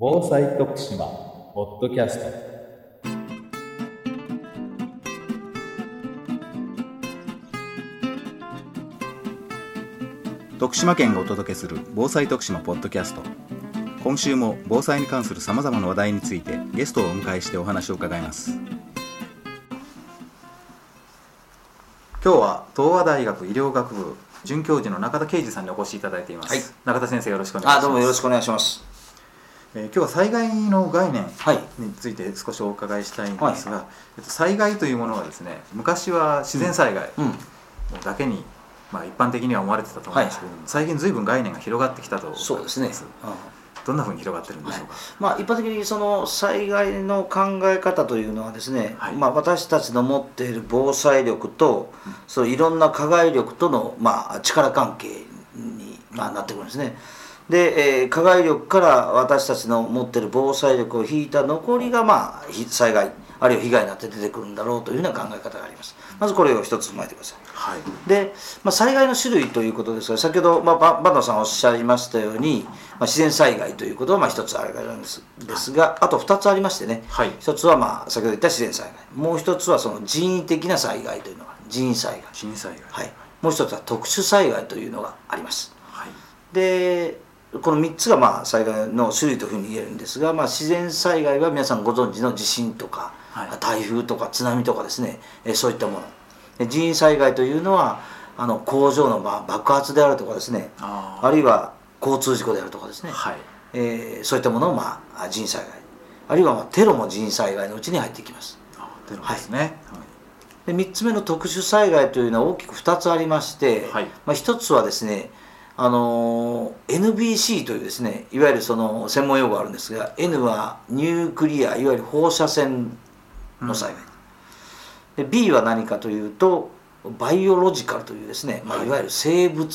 防災徳島ポッドキャスト。徳島県がお届けする防災徳島ポッドキャスト。今週も防災に関するさまざまな話題についてゲストをお迎えしてお話を伺います。今日は東和大学医療学部准教授の中田啓二さんにお越しいただいています、はい。中田先生よろしくお願いします。あどうもよろしくお願いしますえー今日は災害の概念はい。について少しお伺いしたいんですが、えっと、災害というものはですね昔は自然災害うん。だけに、まあ、一般的には思われてたと思うんですけども、最近ずいぶん概念が広がってきたとそうですね、どんなふうに広がってるんでしょうか、まあ、一般的にその災害の考え方というのはですね、はい。まあ、私たちの持っている防災力と、そういろんな加害力との、まあ、力関係に、まあ、なってくるんですね。で、えー加害力から私たちの持っている防災力を引いた残りが、まあ、ひ災害あるいは被害になって出てくるんだろうというような考え方があります。まずこれを一つ踏まえてください。はい。で、まあ、災害の種類ということですが先ほど、まあ、ば坂東さんおっしゃいましたように、まあ、自然災害ということはまあ一つあるんです。ですがあと二つありましてね。はい。一つはまあ先ほど言った自然災害。もう一つはその人為的な災害というのが人為災害、震災害。はい、もう一つは特殊災害というのがあります。はい。でこの3つがまあ災害の種類というふうに言えるんですが、まあ、自然災害は皆さんご存知の地震とか、はい。台風とか津波とかですね。えーそういったもの。で人為災害というのはあの工場のまあ爆発であるとかですね。ああるいは交通事故であるとかですね、はい。えーそういったものをまあ人為災害。あるいはまあテロも人為災害のうちに入ってきます。あでもですね、はい。で3つ目の特殊災害というのは大きく2つありまして、はい。まあ、1つはですねあのー NBC というですねいわゆるその専門用語があるんですが N はニュークリアいわゆる放射線の災害、で B は何かというとバイオロジカルというですね、まあ、はい。いわゆる生物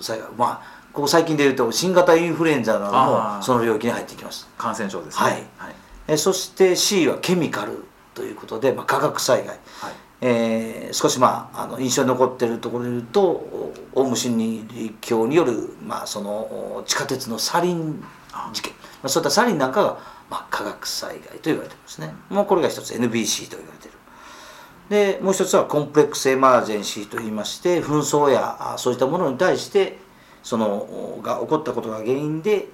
災害まあここ最近でいうと新型インフルエンザなどもその領域に入ってきます感染症ですね。はい。はい。えそして C はケミカルということで、まあ、化学災害。はいえー少しまああの印象に残っているところで言うとオウム真理教による、まあ、そのお地下鉄のサリン事件、まあ、そういったサリンなんかが、まあ、化学災害と言われてますね、もうこれが一つ NBC と言われている。でもう一つはコンプレックスエマージェンシーといいまして紛争やあそういったものに対してそのおが起こったことが原因で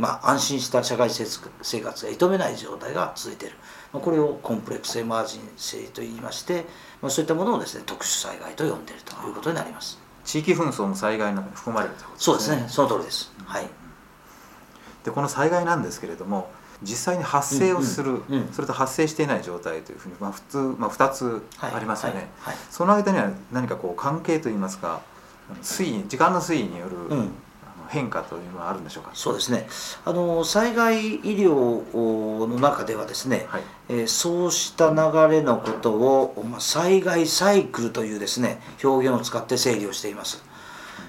まあ、安心した社会生活が営めない状態が続いている、まあ、これをコンプレックスエマージェンシーと言いまして、まあ、そういったものをですね特殊災害と呼んでいるということになります。地域紛争も災害の中に含まれるということそうですね。その通りです。はい。でこの災害なんですけれども実際に発生をする、うんうんそれと発生していない状態というふうに、まあ、普通、まあ、2つはい。ありますよね、はい。はい。その間には何かこう関係といいますかあの推移時間の推移による、うん。あの変化というのはあるんでしょうか？そうですね。あの災害医療の中ではですね、はい。えーそうした流れのことを、まあ、災害サイクルというですね表現を使って整理をしています、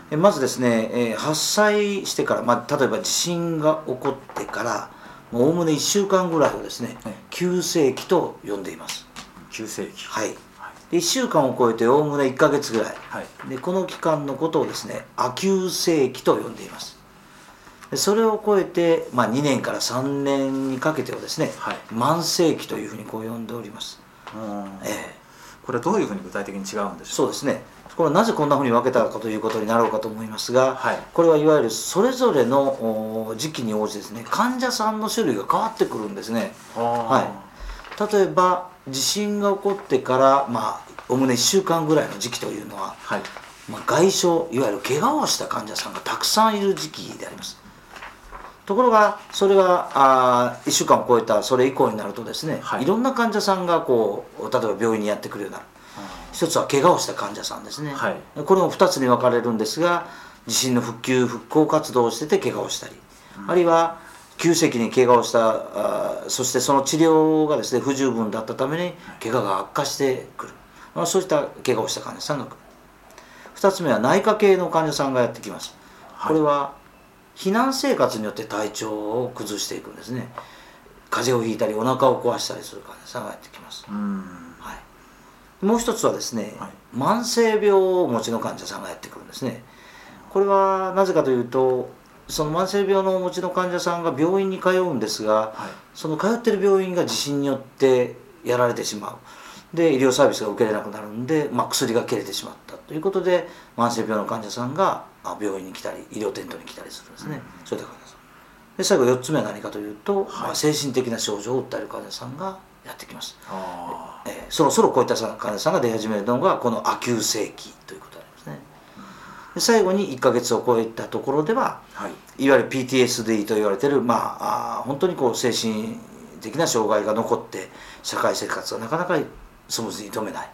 えーまずですね、えー発災してから、まあ、例えば地震が起こってからおおむね1週間ぐらいをですね、はい。急性期と呼んでいます。急性期。はいはいで1週間を超えておおむね1ヶ月ぐらい。はい。でこの期間のことをですね亜急性期と呼んでいます。でそれを超えて、まあ、2年から3年にかけてをですね、はい。慢性期というふうにこう呼んでおります、うん。ええ。これはどういうふうに具体的に違うんでしょそうですね。これはなぜこんなふうに分けたかということになろうかと思いますが、はい。これはいわゆるそれぞれのお時期に応じてですね患者さんの種類が変わってくるんですね。はい。例えば地震が起こってからまあおおむね1週間ぐらいの時期というのははい。まあ、外傷いわゆる怪我をした患者さんがたくさんいる時期であります。ところがそれがあ1週間を超えたそれ以降になるとですね、はい。い、ろんな患者さんがこう例えば病院にやってくるようになる一つは怪我をした患者さんですね、はい。これも2つに分かれるんですが地震の復旧復興活動をしてて怪我をしたり、あるいは急性期に怪我をしたあそしてその治療がですね不十分だったために怪我が悪化してくる、まあ、そういった怪我をした患者さんが来る。2つ目は内科系の患者さんがやってきます、はい。これは避難生活によって体調を崩していくんですね。風邪をひいたりお腹を壊したりする患者さんがやってきます、うん。はい、もう一つはですね、はい。慢性病をお持ちの患者さんがやってくるんですね。これはなぜかというとその慢性病のお持ちの患者さんが病院に通うんですが、はい。その通ってる病院が地震によってやられてしまう。で医療サービスが受けれなくなるんで、まあ、薬が切れてしまったということで慢性病の患者さんがあ病院に来たり医療テントに来たりするんですね、そういった患者さんで最後4つ目は何かというと、まあ、精神的な症状を訴える患者さんがやってきます、あえーそろそろこういった患者さんが出始めるのがこの亜急性期ということ最後に1ヶ月を超えたところではーはい。いわゆる PTSD と言われてる、まあ、あー本当にこう精神的な障害が残って社会生活がなかなかスムーズに止めない。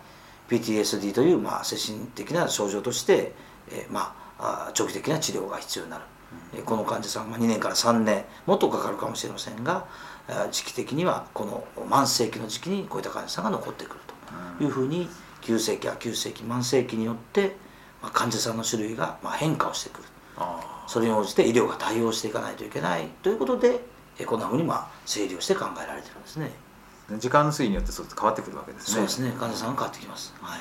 PTSD という、まあ、精神的な症状として、えーまあ、長期的な治療が必要になる、えーこの患者さんは2年から3年もっとかかるかもしれませんが時期的にはこの慢性期の時期にこういった患者さんが残ってくるというふうに急性期、急性期慢性期によって、まあ、患者さんの種類がまあ変化をしてくる。あそれに応じて医療が対応していかないといけないということでえこんなふうにまあ整理をして考えられてるんですね。ー時間の推移によってそう変わってくるわけですねそうですね患者さんが変わってきます。はい。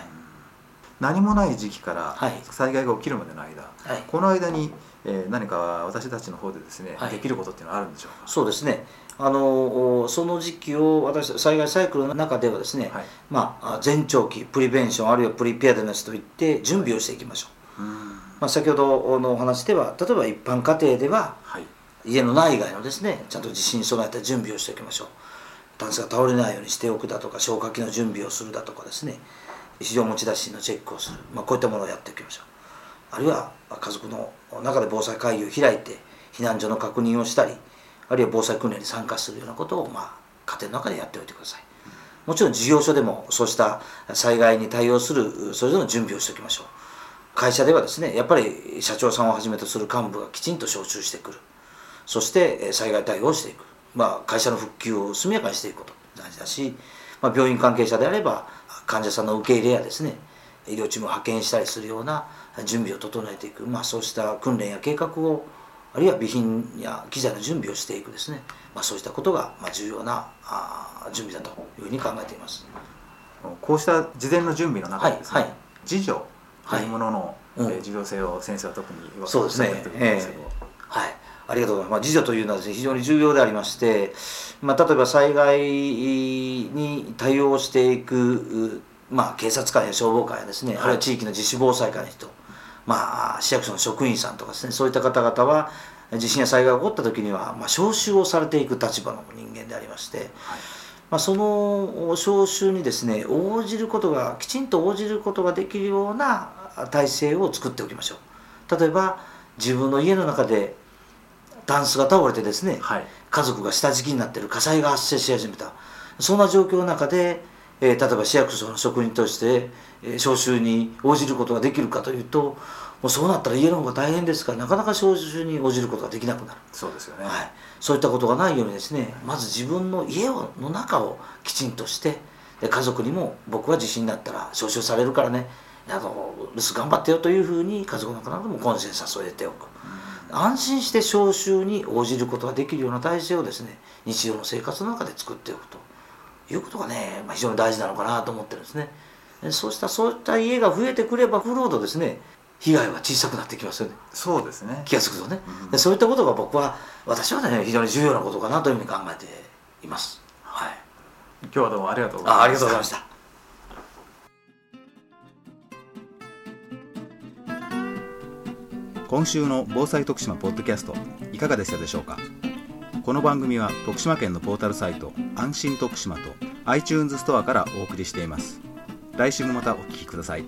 何もない時期からはい。災害が起きるまでの間、はい。この間に、えー何か私たちの方でですね、はい。できることっていうのはあるんでしょうか？そうですね。あのおその時期を私災害サイクルの中ではですね、はい。まああ前兆期プリベンションあるいはプリペアドネスといって準備をしていきましょう。うん。まあ先ほどのお話では例えば一般家庭でははい。家の内外のですねちゃんと地震に備えた準備をしておきましょう。タンスが倒れないようにしておくだとか消火器の準備をするだとかですね非常持ち出しのチェックをする、まあ、こういったものをやっておきましょうあるいは家族の中で防災会議を開いて避難所の確認をしたりあるいは防災訓練に参加するようなことを、まあ、家庭の中でやっておいてください。もちろん事業所でもそうした災害に対応するそれぞれの準備をしておきましょう。会社ではですねやっぱり社長さんをはじめとする幹部がきちんと招集してくる。そして災害対応をしていく、まあ、会社の復旧を速やかにしていくこと。大事だし、まあ、病院関係者であれば患者さんの受け入れやですね医療チームを派遣したりするような準備を整えていく、まあ、そうした訓練や計画をあるいは備品や機材の準備をしていくですね、まあ、そうしたことがまあ重要な準備だというふうに考えています。こうした事前の準備の中でですね、はいはい。自助というものの、重要性を先生は特にそうですね。おってると思うんですけど。はい、ありがとうございます。まあ、自助というのはですね、非常に重要でありまして、まあ、例えば災害に対応していく、まあ、警察官や消防官やですね、はい。あるいは地域の自主防災官の人、まあ、市役所の職員さんとかですね、そういった方々は、地震や災害が起こった時には、まあ、招集をされていく立場の人間でありまして、まあ、その招集にですね応じることがきちんと応じることができるような体制を作っておきましょう。例えば自分の家の中でタンスが倒れてですね、はい。家族が下敷きになってる火災が発生し始めた。そんな状況の中で、えー例えば市役所の職員として、えー招集に応じることができるかというともうそうなったら家の方が大変ですからなかなか招集に応じることができなくなる。そうですよね、はい、そういったことがないようにですねまず自分の家をの中をきちんとしてで家族にも僕は地震になったら招集されるからね。あの留守頑張ってよというふうに家族の中などもコンセンサスを得ておく安心して招集に応じることができるような体制をですね日常の生活の中で作っておくと。いうことがね、まあ、非常に大事なのかなと思ってるんですね。でそうしたそういった家が増えてくれば増るほどですね被害は小さくなってきますよね。そうですね。気が付くとね、でそういったことが僕は私はね非常に重要なことかなというふうに考えています。はい。今日はどうもありがとうございますあありがとうございました。今週の防災徳島ポッドキャストいかがでしたでしょうか？この番組は徳島県のポータルサイト安心徳島と iTunes ストアからお送りしています。来週もまたお聞きください。